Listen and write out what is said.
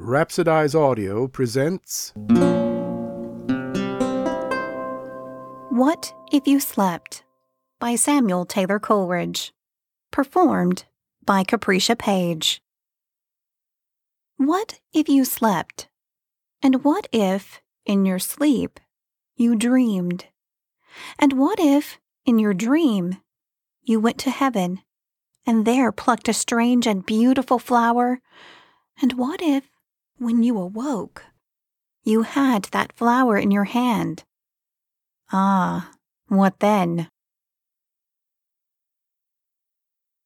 Rhapsodize Audio presents What If You Slept by Samuel Taylor Coleridge. Performed by Capricia Page. What if you slept? And what if, in your sleep, you dreamed? And what if, in your dream, you went to heaven and there plucked a strange and beautiful flower? And what if, when you awoke, you had that flower in your hand? Ah, what then?